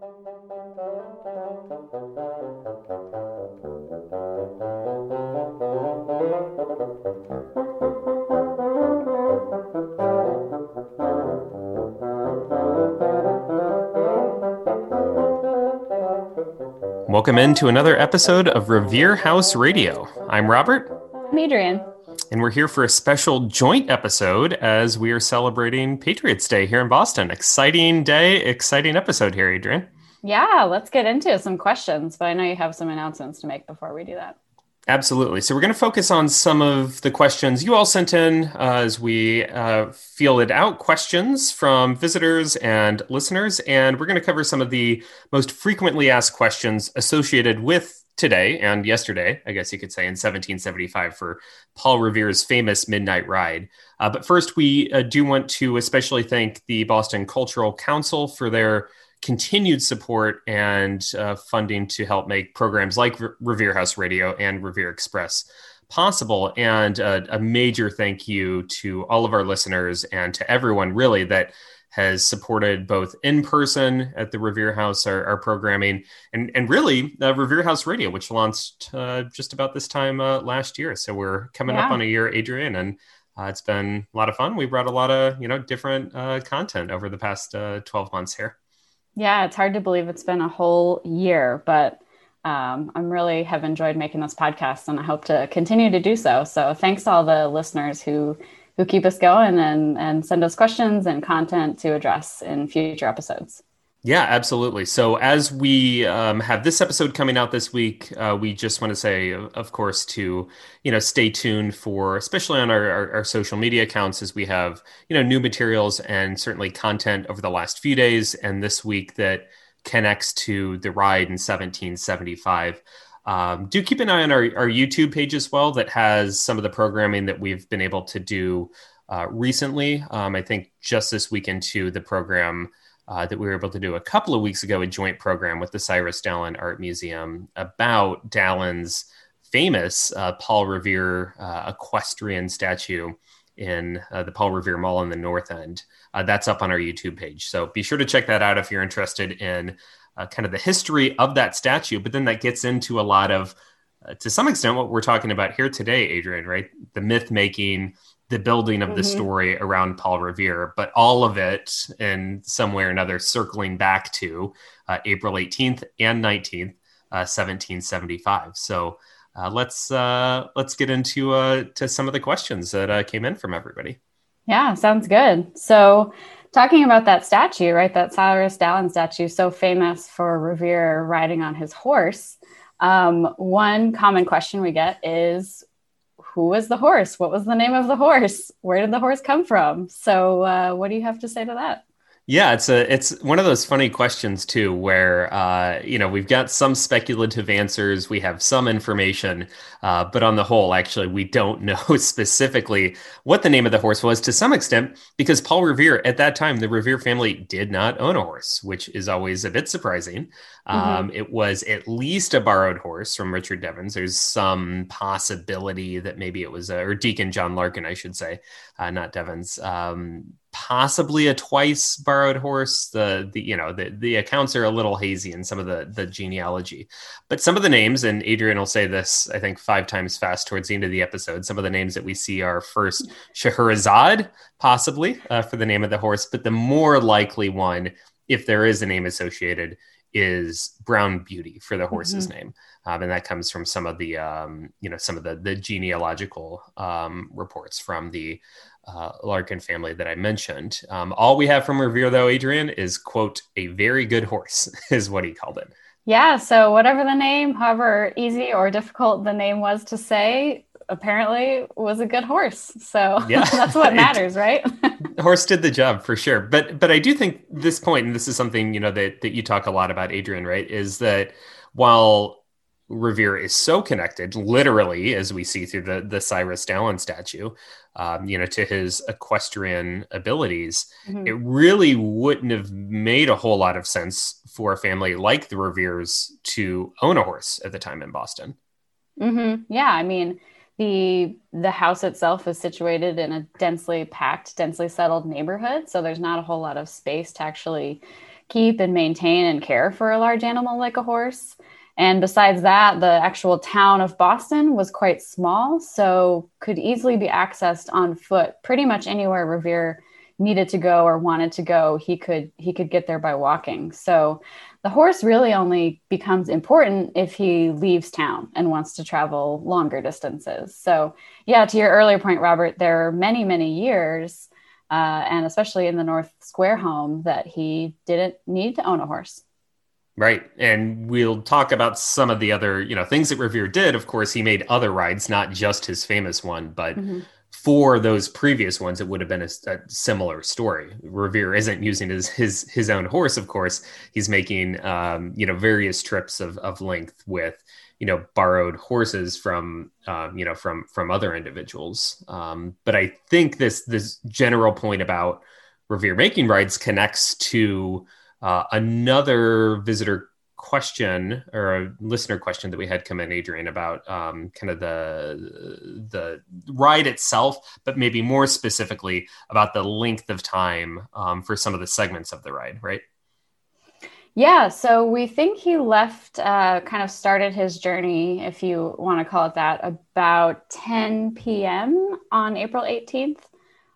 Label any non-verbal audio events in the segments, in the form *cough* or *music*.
Welcome into another episode of Revere House Radio. I'm Robert. I'm Adrian. And we're here for a special joint episode as we are celebrating Patriots Day here in Boston. Exciting day, exciting episode here, Adrian. Yeah, let's get into some questions, but I know you have some announcements to make before we do that. Absolutely. So we're going to focus on some of the questions you all sent in uh, as we uh, fielded out questions from visitors and listeners. And we're going to cover some of the most frequently asked questions associated with today and yesterday, I guess you could say, in 1775 for Paul Revere's famous Midnight Ride. Uh, but first, we uh, do want to especially thank the Boston Cultural Council for their continued support and uh, funding to help make programs like Revere House Radio and Revere Express possible. And uh, a major thank you to all of our listeners and to everyone really that has supported both in person at the Revere House, our, our programming, and, and really uh, Revere House Radio, which launched uh, just about this time uh, last year. So we're coming yeah. up on a year, Adrian, and uh, it's been a lot of fun. We brought a lot of you know different uh, content over the past uh, 12 months here. Yeah, it's hard to believe it's been a whole year, but um, I'm really have enjoyed making this podcast, and I hope to continue to do so. So thanks to all the listeners who who keep us going and and send us questions and content to address in future episodes. Yeah, absolutely. So as we um, have this episode coming out this week, uh, we just want to say, of course, to you know stay tuned for, especially on our, our, our, social media accounts, as we have you know new materials and certainly content over the last few days and this week that connects to the ride in 1775. Um, do keep an eye on our, our YouTube page as well, that has some of the programming that we've been able to do uh, recently. Um, I think just this weekend, into the program uh, that we were able to do a couple of weeks ago, a joint program with the Cyrus Dallin Art Museum about Dallin's famous uh, Paul Revere uh, equestrian statue in uh, the Paul Revere Mall in the North End. Uh, that's up on our YouTube page. So be sure to check that out if you're interested in uh, kind of the history of that statue. But then that gets into a lot of, to some extent, what we're talking about here today, Adrian, right? The myth making the building of the mm-hmm. story around Paul Revere, but all of it in some way or another circling back to uh, April 18th and 19th, uh, 1775. So uh, let's uh, let's get into uh, to some of the questions that uh, came in from everybody. Yeah, sounds good. So talking about that statue, right? That Cyrus Dallin statue, so famous for Revere riding on his horse. Um, one common question we get is who was the horse? What was the name of the horse? Where did the horse come from? So, uh, what do you have to say to that? Yeah, it's a it's one of those funny questions too, where uh, you know we've got some speculative answers, we have some information, uh, but on the whole, actually, we don't *laughs* know specifically what the name of the horse was to some extent, because Paul Revere at that time, the Revere family did not own a horse, which is always a bit surprising. Mm-hmm. Um, it was at least a borrowed horse from Richard Devens. There's some possibility that maybe it was a, or Deacon John Larkin, I should say, uh, not Devens. Um, possibly a twice borrowed horse. The the you know the the accounts are a little hazy in some of the the genealogy, but some of the names, and Adrian will say this I think five times fast towards the end of the episode. Some of the names that we see are first Scheherazade, possibly uh, for the name of the horse, but the more likely one, if there is a name associated, is Brown Beauty for the horse's mm-hmm. name. Um, and that comes from some of the um, you know some of the the genealogical um, reports from the uh, Larkin family that I mentioned. Um, all we have from Revere, though, Adrian, is quote a very good horse, *laughs* is what he called it. Yeah. So whatever the name, however easy or difficult the name was to say, apparently was a good horse. So *laughs* yeah. that's what *laughs* matters, right? horse did the job for sure. But but I do think this point, and this is something you know that that you talk a lot about, Adrian, right? Is that while Revere is so connected, literally, as we see through the the Cyrus Dallin statue, um, you know, to his equestrian abilities, mm-hmm. it really wouldn't have made a whole lot of sense for a family like the Reveres to own a horse at the time in Boston. Mm-hmm. Yeah, I mean, the the house itself is situated in a densely packed, densely settled neighborhood, so there's not a whole lot of space to actually keep and maintain and care for a large animal like a horse. And besides that, the actual town of Boston was quite small, so could easily be accessed on foot pretty much anywhere Revere needed to go or wanted to go, he could he could get there by walking. So the horse really only becomes important if he leaves town and wants to travel longer distances. So yeah, to your earlier point, Robert, there are many many years, uh, and especially in the North Square home, that he didn't need to own a horse. Right. And we'll talk about some of the other, you know, things that Revere did. Of course, he made other rides, not just his famous one, but mm-hmm for those previous ones, it would have been a, a, similar story. Revere isn't using his his his own horse, of course. He's making um, you know various trips of of length with you know borrowed horses from um, you know from from other individuals. Um, but I think this this general point about Revere making rides connects to uh, another visitor question or a listener question that we had come in, Adrian, about um, kind of the the ride itself, but maybe more specifically about the length of time um, for some of the segments of the ride, right? Yeah, so we think he left, uh, kind of started his journey, if you want to call it that, about 10 p.m. on April 18th.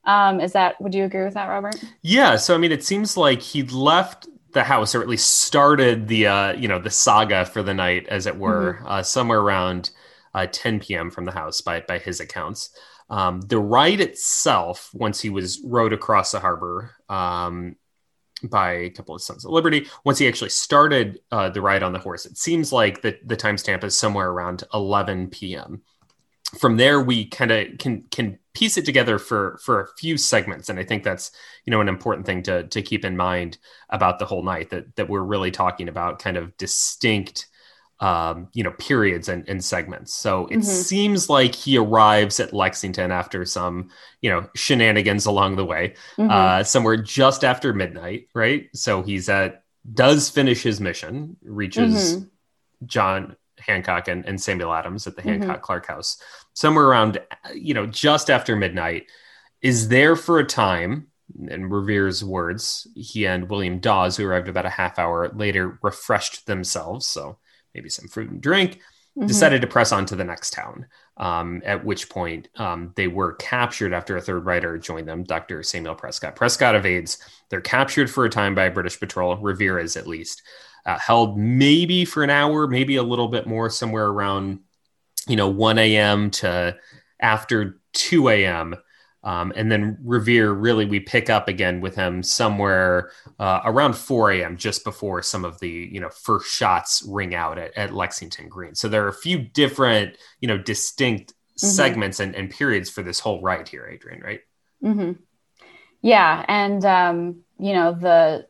Um, is that, would you agree with that, Robert? Yeah. So, I mean, it seems like he left the house, or at least started the uh, you know the saga for the night, as it were, mm-hmm. uh, somewhere around uh, 10 p.m. from the house by by his accounts. Um, the ride itself, once he was rowed across the harbor um, by a couple of Sons of Liberty, once he actually started uh, the ride on the horse, it seems like the the timestamp is somewhere around 11 p.m. From there, we kind of can can piece it together for for a few segments and i think that's you know an important thing to to keep in mind about the whole night that that we're really talking about kind of distinct um, you know periods and, and segments so it mm-hmm. seems like he arrives at lexington after some you know shenanigans along the way mm-hmm. uh, somewhere just after midnight right so he's at does finish his mission reaches mm-hmm. john Hancock and, and Samuel Adams at the mm-hmm. Hancock Clark House, somewhere around, you know, just after midnight, is there for a time, in Revere's words, he and William Dawes, who arrived about a half hour later, refreshed themselves. So maybe some fruit and drink, mm-hmm. decided to press on to the next town. Um, at which point um, they were captured after a third rider joined them, Dr. Samuel Prescott. Prescott evades. They're captured for a time by a British patrol, Revere is at least uh, held maybe for an hour, maybe a little bit more, somewhere around you know 1 a.m. to after 2 a.m. Um, and then Revere, really, we pick up again with him somewhere uh, around 4 a.m., just before some of the you know first shots ring out at, at Lexington Green. So there are a few different you know distinct mm-hmm. segments and, and, periods for this whole ride here, Adrian. Right? Mm-hmm. Yeah, and um, you know the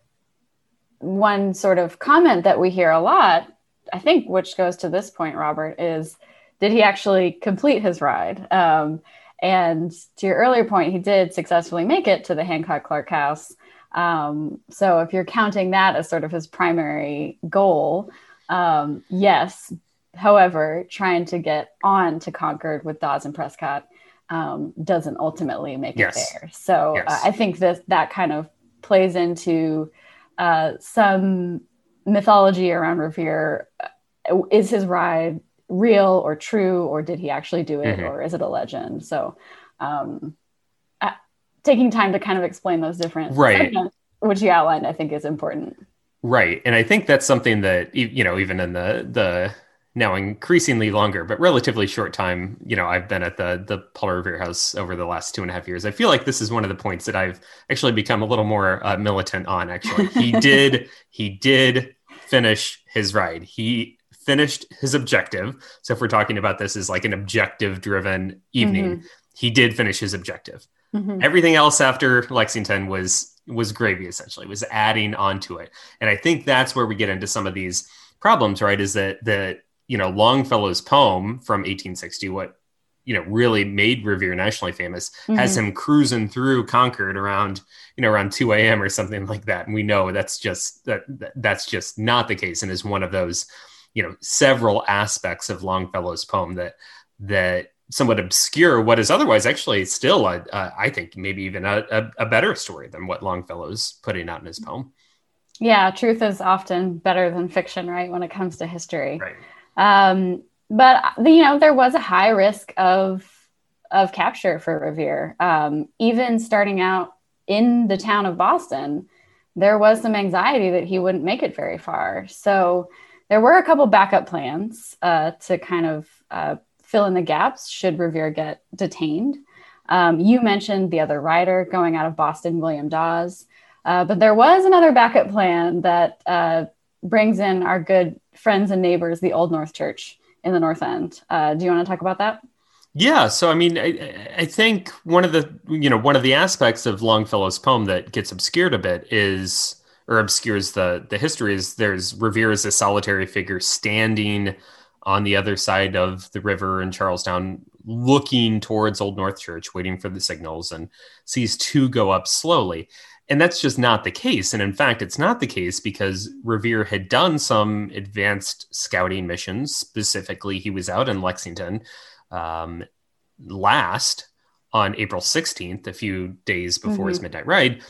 one sort of comment that we hear a lot, I think, which goes to this point, Robert, is did he actually complete his ride? Um, and to your earlier point, he did successfully make it to the Hancock Clark House. Um, so if you're counting that as sort of his primary goal, um, yes. However, trying to get on to Concord with Dawes and Prescott um, doesn't ultimately make yes. it there. So yes. uh, I think that that kind of plays into uh, some mythology around Revere. Uh, is his ride real or true, or did he actually do it, mm-hmm. or is it a legend? So, um, uh, taking time to kind of explain those different right, which you outlined, I think is important. Right, and I think that's something that you know, even in the the now increasingly longer, but relatively short time, you know, I've been at the the Paul Revere House over the last two and a half years. I feel like this is one of the points that I've actually become a little more uh, militant on. Actually, he *laughs* did he did finish his ride. He finished his objective. So if we're talking about this as like an objective driven evening, mm-hmm. he did finish his objective. Mm-hmm. Everything else after Lexington was was gravy essentially was adding onto it and i think that's where we get into some of these problems right is that that you know Longfellow's poem from 1860, what you know really made Revere nationally famous, mm-hmm. has him cruising through Concord around you know around 2 a.m. or something like that, and we know that's just that that's just not the case, and is one of those you know several aspects of Longfellow's poem that that somewhat obscure what is otherwise actually still a, a, I think maybe even a, a, a better story than what Longfellow's putting out in his poem. Yeah, truth is often better than fiction, right? When it comes to history. Right. Um, but you know, there was a high risk of of capture for Revere. Um, even starting out in the town of Boston, there was some anxiety that he wouldn't make it very far. So there were a couple backup plans uh, to kind of uh, fill in the gaps should Revere get detained. Um, you mentioned the other rider going out of Boston, William Dawes. Uh, but there was another backup plan that uh, brings in our good friends and neighbors, the Old North Church in the North End. Uh, do you want to talk about that? Yeah, so I mean, I, I, think one of the you know one of the aspects of Longfellow's poem that gets obscured a bit is, or obscures the the history is there's Revere as a solitary figure standing on the other side of the river in Charlestown, looking towards Old North Church, waiting for the signals, and sees two go up slowly. And that's just not the case. And in fact, it's not the case because Revere had done some advanced scouting missions. Specifically, he was out in Lexington um, last on April 16th, a few days before mm-hmm. his midnight ride.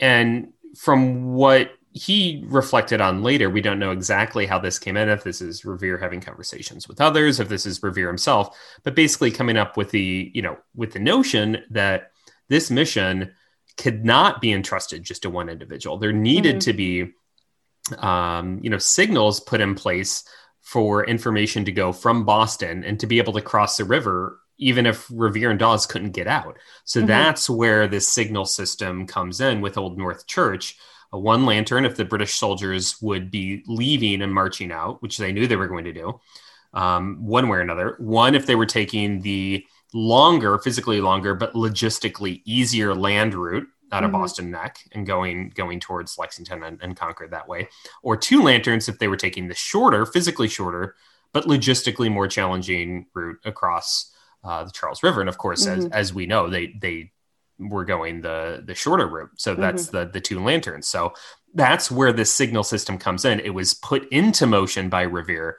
And from what he reflected on later, we don't know exactly how this came in, if this is Revere having conversations with others, if this is Revere himself, but basically coming up with the, you know, with the notion that this mission could not be entrusted just to one individual. There needed mm-hmm. to be, um, you know, signals put in place for information to go from Boston and to be able to cross the river, even if Revere and Dawes couldn't get out. So mm-hmm. that's where this signal system comes in with Old North Church. A one lantern if the British soldiers would be leaving and marching out, which they knew they were going to do, um, one way or another. One if they were taking the longer, physically longer, but logistically easier land route out of mm-hmm. Boston Neck and going going towards Lexington and, and Concord that way, or two lanterns if they were taking the shorter, physically shorter, but logistically more challenging route across uh, the Charles River. And of course, mm-hmm. as as we know, they they were going the the shorter route, so that's mm-hmm. the the two lanterns. So that's where this signal system comes in. It was put into motion by Revere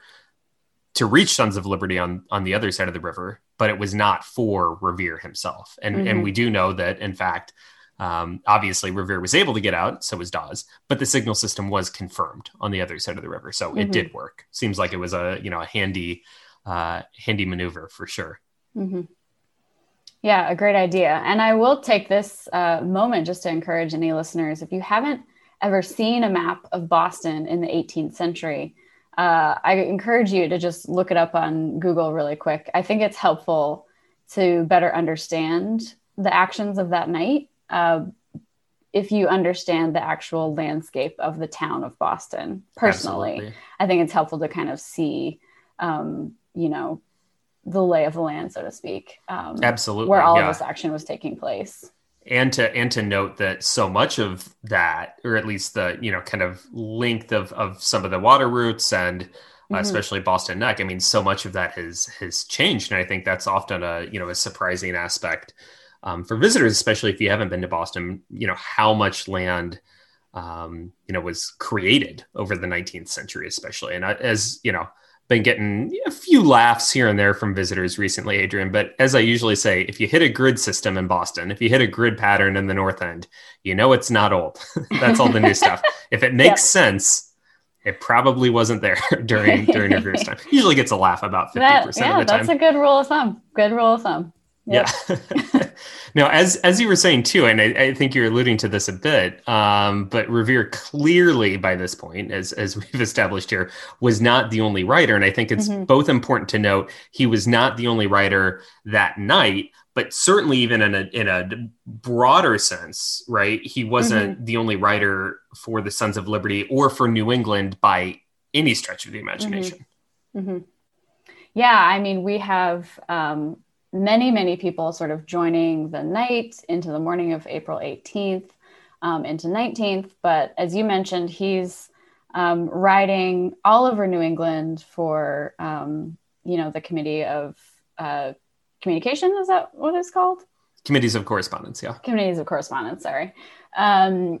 to reach Sons of Liberty on on the other side of the river, but it was not for Revere himself. And mm-hmm. and we do know that in fact, um, obviously Revere was able to get out, so was Dawes, but the signal system was confirmed on the other side of the river, so mm-hmm. it did work. Seems like it was a you know a handy uh, handy maneuver for sure. Mm-hmm. Yeah, a great idea. And I will take this uh, moment just to encourage any listeners if you haven't ever seen a map of Boston in the 18th century uh, I encourage you to just look it up on Google really quick. I think it's helpful to better understand the actions of that night uh, if you understand the actual landscape of the town of Boston personally. Absolutely. I think it's helpful to kind of see, um, you know, the lay of the land, so to speak. Um, Absolutely. Where all yeah. of this action was taking place and to and to note that so much of that or at least the you know kind of length of of some of the water routes and uh, mm-hmm. especially boston neck i mean so much of that has has changed and i think that's often a you know a surprising aspect um, for visitors especially if you haven't been to boston you know how much land um, you know was created over the 19th century especially and as you know been getting a few laughs here and there from visitors recently, Adrian. But as I usually say, if you hit a grid system in Boston, if you hit a grid pattern in the North End, you know it's not old. *laughs* That's all the new stuff. *laughs* If it makes yep. sense, it probably wasn't there *laughs* during during Revere's time. Usually gets a laugh about fifty percent yeah, of the time. That's a good rule of thumb. Good rule of thumb. Yep. Yeah. *laughs* now, as as you were saying too, and I, I think you're alluding to this a bit, um, but Revere clearly by this point, as as *laughs* we've established here, was not the only writer, and I think it's mm-hmm. both important to note he was not the only writer that night, but certainly even in a in a broader sense, right? He wasn't mm-hmm. the only writer for the Sons of Liberty or for New England by any stretch of the imagination. Mm-hmm. mm-hmm. Yeah, I mean, we have. Um, many, many people sort of joining the night into the morning of April 18th um, into 19th. But as you mentioned, he's um, riding all over New England for, um, you know, the Committee of uh, Communication. Is that what it's called? Committees of Correspondence, yeah. Committees of Correspondence, sorry. Um,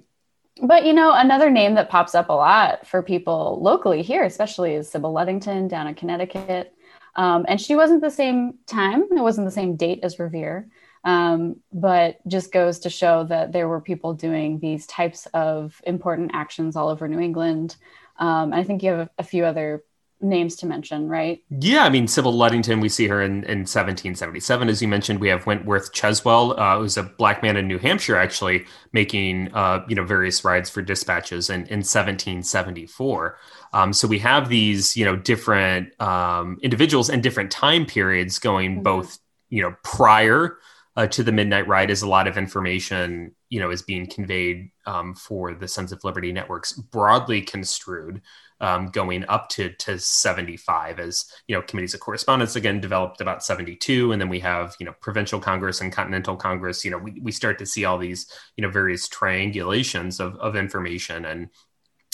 but you know, another name that pops up a lot for people locally here, especially, is Sybil Ludington down in Connecticut. Um, and she wasn't the same time, it wasn't the same date as Revere, Um, but just goes to show that there were people doing these types of important actions all over New England. Um, I think you have a, a few other names to mention, right? Yeah, I mean, Sybil Ludington, we see her in, in 1777. As you mentioned, we have Wentworth Cheswell, uh, who's a black man in New Hampshire, actually making, uh, you know, various rides for dispatches in, in 1774. Um, so we have these, you know, different um, individuals and different time periods going mm-hmm. both, you know, prior uh, to the Midnight Ride is a lot of information, you know, is being conveyed um, for the Sons of Liberty networks broadly construed um, going up to to 75 as you know committees of correspondence again developed about 72 and then we have you know provincial congress and continental congress. You know we, we start to see all these you know various triangulations of, of information and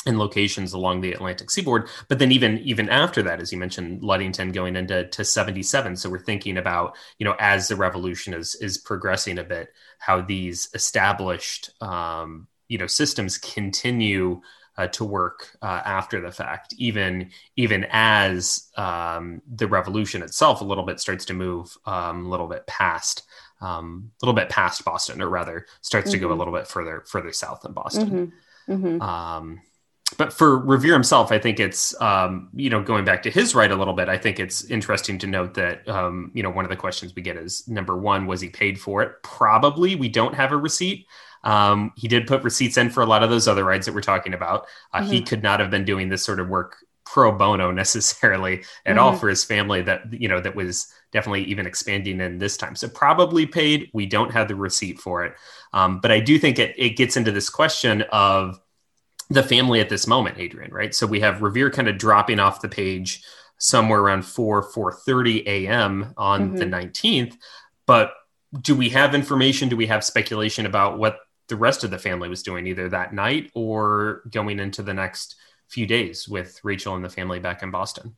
and locations along the Atlantic seaboard. But then even even after that, as you mentioned, Ludington going into to 77. So we're thinking about, you know, as the revolution is is progressing a bit, how these established um, you know systems continue uh, to work uh, after the fact, even even as um, the revolution itself a little bit starts to move um, a little bit past um, a little bit past Boston, or rather starts mm-hmm. to go a mm-hmm. little bit further further south than Boston. Mm-hmm. Mm-hmm. But for Revere himself, I think it's um, you know going back to his right a little bit. I think it's interesting to note that um, you know one of the questions we get is number one, was he paid for it? Probably. We don't have a receipt. Um, he did put receipts in for a lot of those other rides that we're talking about. Uh, mm-hmm. He could not have been doing this sort of work pro bono *laughs* necessarily at mm-hmm. all for his family that you know that was definitely even expanding in this time so probably paid we don't have the receipt for it um, but i do think it, it gets into this question of the family at this moment adrian right so we have revere kind of dropping off the page somewhere around 4 4.30 a.m on mm-hmm. the 19th but do we have information do we have speculation about what the rest of the family was doing either that night or going into the next few days with Rachel and the family back in Boston.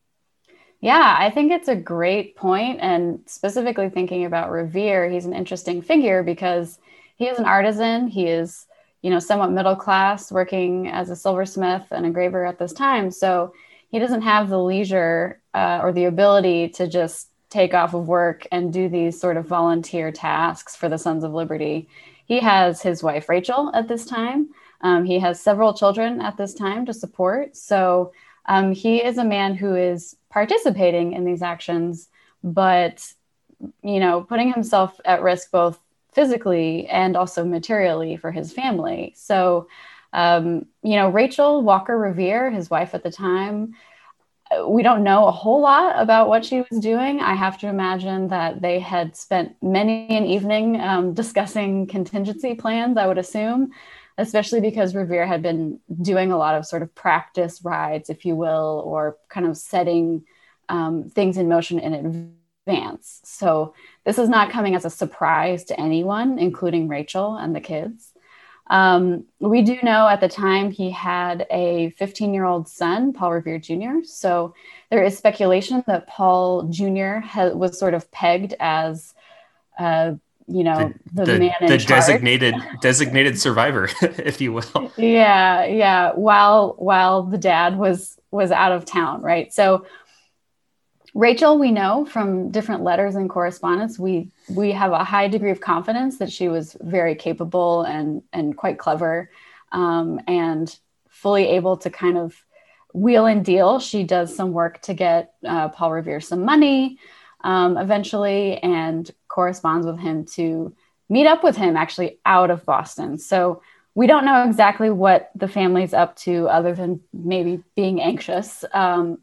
Yeah, I think it's a great point. And specifically thinking about Revere, he's an interesting figure because he is an artisan. He is, you know, somewhat middle class, working as a silversmith and engraver at this time. So he doesn't have the leisure uh, or the ability to just take off of work and do these sort of volunteer tasks for the Sons of Liberty. He has his wife, Rachel, at this time. Um, he has several children at this time to support. So um, he is a man who is participating in these actions, but, you know, putting himself at risk both physically and also materially for his family. So, um, you know, Rachel Walker Revere, his wife at the time, we don't know a whole lot about what she was doing. I have to imagine that they had spent many an evening um, discussing contingency plans, I would assume, especially because Revere had been doing a lot of sort of practice rides, if you will, or kind of setting um, things in motion in advance. So this is not coming as a surprise to anyone, including Rachel and the kids. Um, we do know at the time he had a 15 year old son, Paul Revere Jr. So there is speculation that Paul Jr. Ha- was sort of pegged as, uh, you know, the, the, the man in the designated *laughs* designated survivor, *laughs* if you will. Yeah, yeah. While while the dad was was out of town, right? So Rachel, we know from different letters and correspondence, we we have a high degree of confidence that she was very capable and and quite clever, um, and fully able to kind of wheel and deal. She does some work to get uh, Paul Revere some money um, eventually, and corresponds with him to meet up with him actually out of Boston. So we don't know exactly what the family's up to, other than maybe being anxious. Um,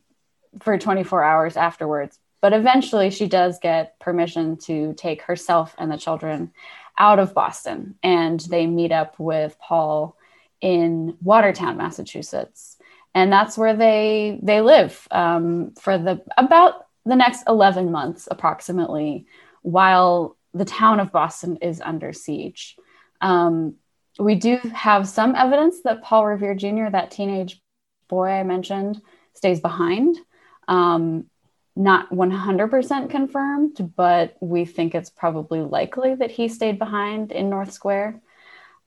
for 24 hours afterwards. But eventually, she does get permission to take herself and the children out of Boston, and they meet up with Paul in Watertown, Massachusetts, and that's where they they live um, for the about the next 11 months, approximately, while the town of Boston is under siege. Um, we do have some evidence that Paul Revere Jr., that teenage boy I mentioned, stays behind. Um, not 100% confirmed, but we think it's probably likely that he stayed behind in North Square.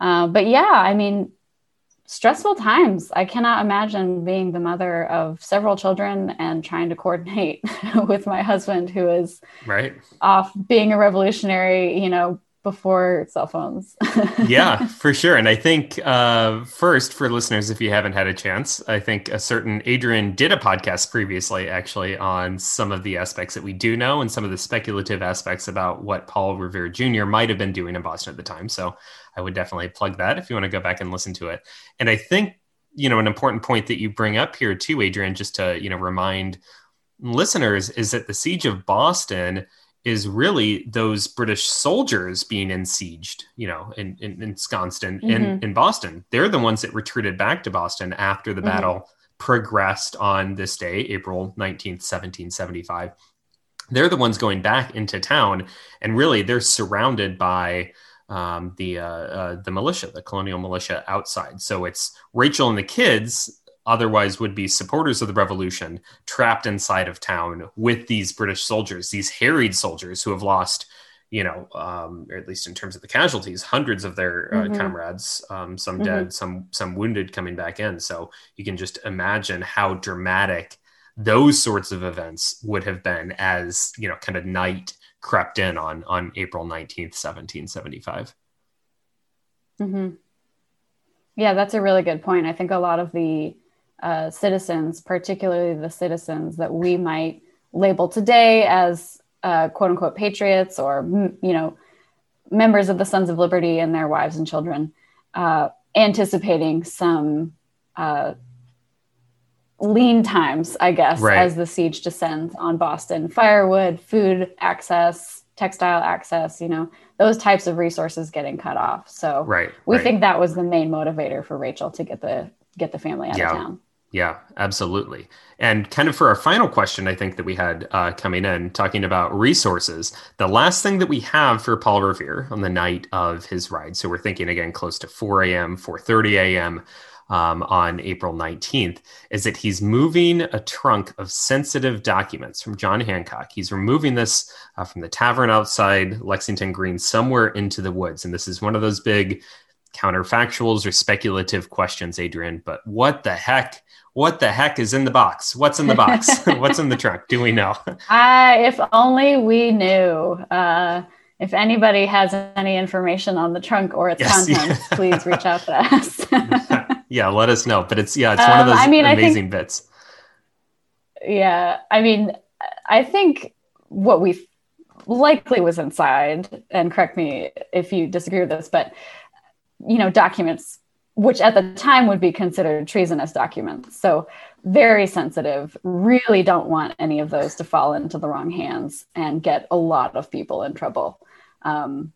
Uh, but yeah, I mean, stressful times. I cannot imagine being the mother of several children and trying to coordinate *laughs* with my husband, who is right off being a revolutionary, you know, before cell phones. yeah, *laughs* for sure. And I think uh, first, for listeners, if you haven't had a chance, I think a certain Adrian did a podcast previously, actually, on some of the aspects that we do know and some of the speculative aspects about what Paul Revere Jr. might have been doing in Boston at the time. So I would definitely plug that if you want to go back and listen to it. And I think, you know, an important point that you bring up here too, Adrian, just to, you know, remind listeners is that the siege of Boston – is really those British soldiers being ensieged, you know, in, in, ensconced in, mm-hmm. in, in, Boston. They're the ones that retreated back to Boston after the mm-hmm. battle progressed on this day, April 19th, 1775. They're the ones going back into town, and really they're surrounded by um, the uh, uh, the militia, the colonial militia outside. So it's Rachel and the kids otherwise would be supporters of the revolution trapped inside of town with these British soldiers, these harried soldiers who have lost, you know, um, or at least in terms of the casualties, hundreds of their uh, mm-hmm. comrades, um, some mm-hmm. dead, some some wounded coming back in. So you can just imagine how dramatic those sorts of events would have been as you know, kind of night crept in on on April nineteenth, seventeen seventy five. Mm-hmm. Yeah, that's a really good point. I think a lot of the uh, citizens, particularly the citizens that we might label today as uh, quote unquote patriots or, you know, members of the Sons of Liberty and their wives and children, uh, anticipating some uh, lean times, I guess, right. as the siege descends on Boston. Firewood, food access, textile access, you know, those types of resources getting cut off. So right, we right. think that was the main motivator for Rachel to get the get the family out yeah. of town. Yeah, absolutely. And kind of for our final question, I think that we had uh, coming in, talking about resources, the last thing that we have for Paul Revere on the night of his ride, so we're thinking again close to 4 a.m., 4.30 a.m., um, on April 19th, is that he's moving a trunk of sensitive documents from John Hancock. He's removing this uh, from the tavern outside Lexington Green somewhere into the woods. And this is one of those big counterfactuals or speculative questions, Adrian. But what the heck what the heck is in the box? What's in the box? *laughs* *laughs* What's in the trunk? Do we know? *laughs* Uh, if only we knew. Uh, if anybody has any information on the trunk or its yes, contents, yeah. please reach out to us. yeah, let us know. But it's yeah, it's um, one of um, those I mean, amazing think, bits. Yeah, I mean, I think what we likely was inside, and correct me if you disagree with this, but you know, documents which at the time would be considered treasonous documents. So, very sensitive, really don't want any of those to fall into the wrong hands and get a lot of people in trouble. Um,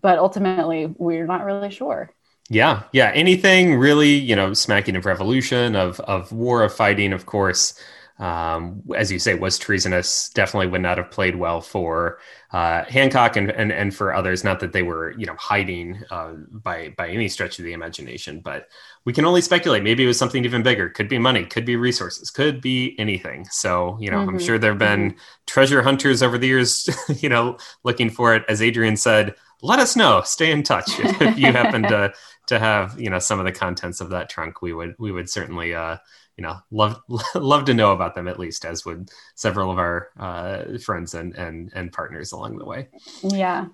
but ultimately, we're not really sure. Yeah, yeah. Anything really, you know, smacking of revolution, of of war, of fighting, of course um, as you say, was treasonous. Definitely would not have played well for uh, Hancock and, and and for others. Not that they were you know hiding uh, by by any stretch of the imagination, but we can only speculate. Maybe it was something even bigger. Could be money. Could be resources. Could be anything. So you know, mm-hmm. I'm sure there have been mm-hmm. treasure hunters over the years. *laughs* you know, looking for it. As Adrian said, let us know. Stay in touch *laughs* if you happen to to have you know some of the contents of that trunk. We would we would certainly. Uh, you know love *laughs* love to know about them at least as would several of our uh, friends and and and partners along the way. Yeah.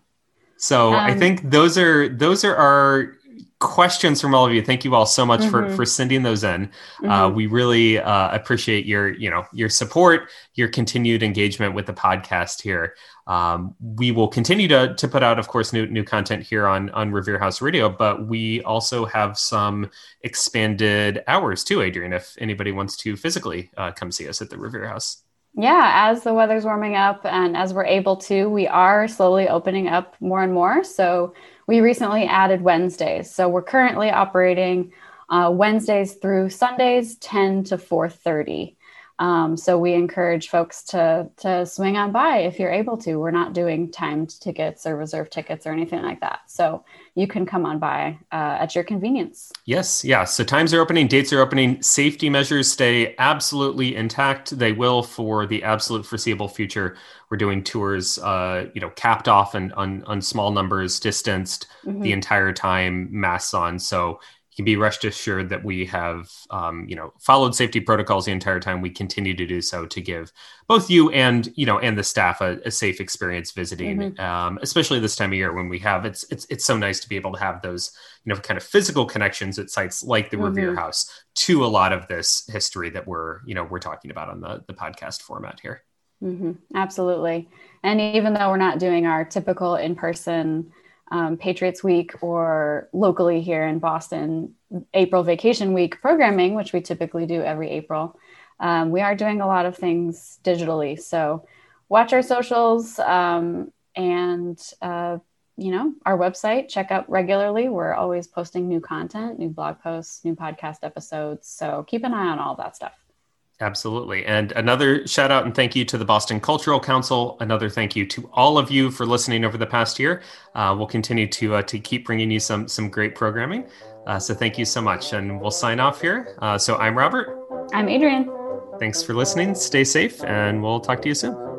So um, i think those are those are our questions from all of you thank you all so much mm-hmm. for for sending those in uh, mm-hmm. uh, we really uh, appreciate your you know your support your continued engagement with the podcast here um, we will continue to, to put out, of course, new new content here on on Revere House Radio, but we also have some expanded hours too, Adrian. If anybody wants to physically uh, come see us at the Revere House. Yeah, as the weather's warming up and as we're able to, we are slowly opening up more and more. So we recently added Wednesdays. So we're currently operating uh, Wednesdays through Sundays, 10 to 4:30. Um, so we encourage folks to to swing on by if you're able to. We're not doing timed tickets or reserve tickets or anything like that. So you can come on by uh, at your convenience. Yes, yeah. So times are opening, dates are opening. Safety measures stay absolutely intact. They will for the absolute foreseeable future. We're doing tours, uh, you know, capped off and on, on small numbers, distanced mm-hmm. the entire time, masks on. So can be rest assured that we have, um, you know, followed safety protocols the entire time. We continue to do so to give both you and you know and the staff a, a safe experience visiting, mm-hmm. um, especially this time of year when we have it's it's it's so nice to be able to have those you know kind of physical connections at sites like the mm-hmm. Revere House to a lot of this history that we're you know we're talking about on the the podcast format here. Mm-hmm. Absolutely, and even though we're not doing our typical in person um, Patriots Week or locally here in Boston, April Vacation Week programming, which we typically do every April. Um, we are doing a lot of things digitally. So watch our socials um, and, uh, you know, our website, check out regularly. We're always posting new content, new blog posts, new podcast episodes. So keep an eye on all that stuff. Absolutely. And another shout out and thank you to the Boston Cultural Council. Another thank you to all of you for listening over the past year. Uh, we'll continue to uh, to keep bringing you some some great programming. Uh, so thank you so much, and we'll sign off here. Uh, so I'm Robert. I'm Adrian. Thanks for listening. Stay safe, and we'll talk to you soon.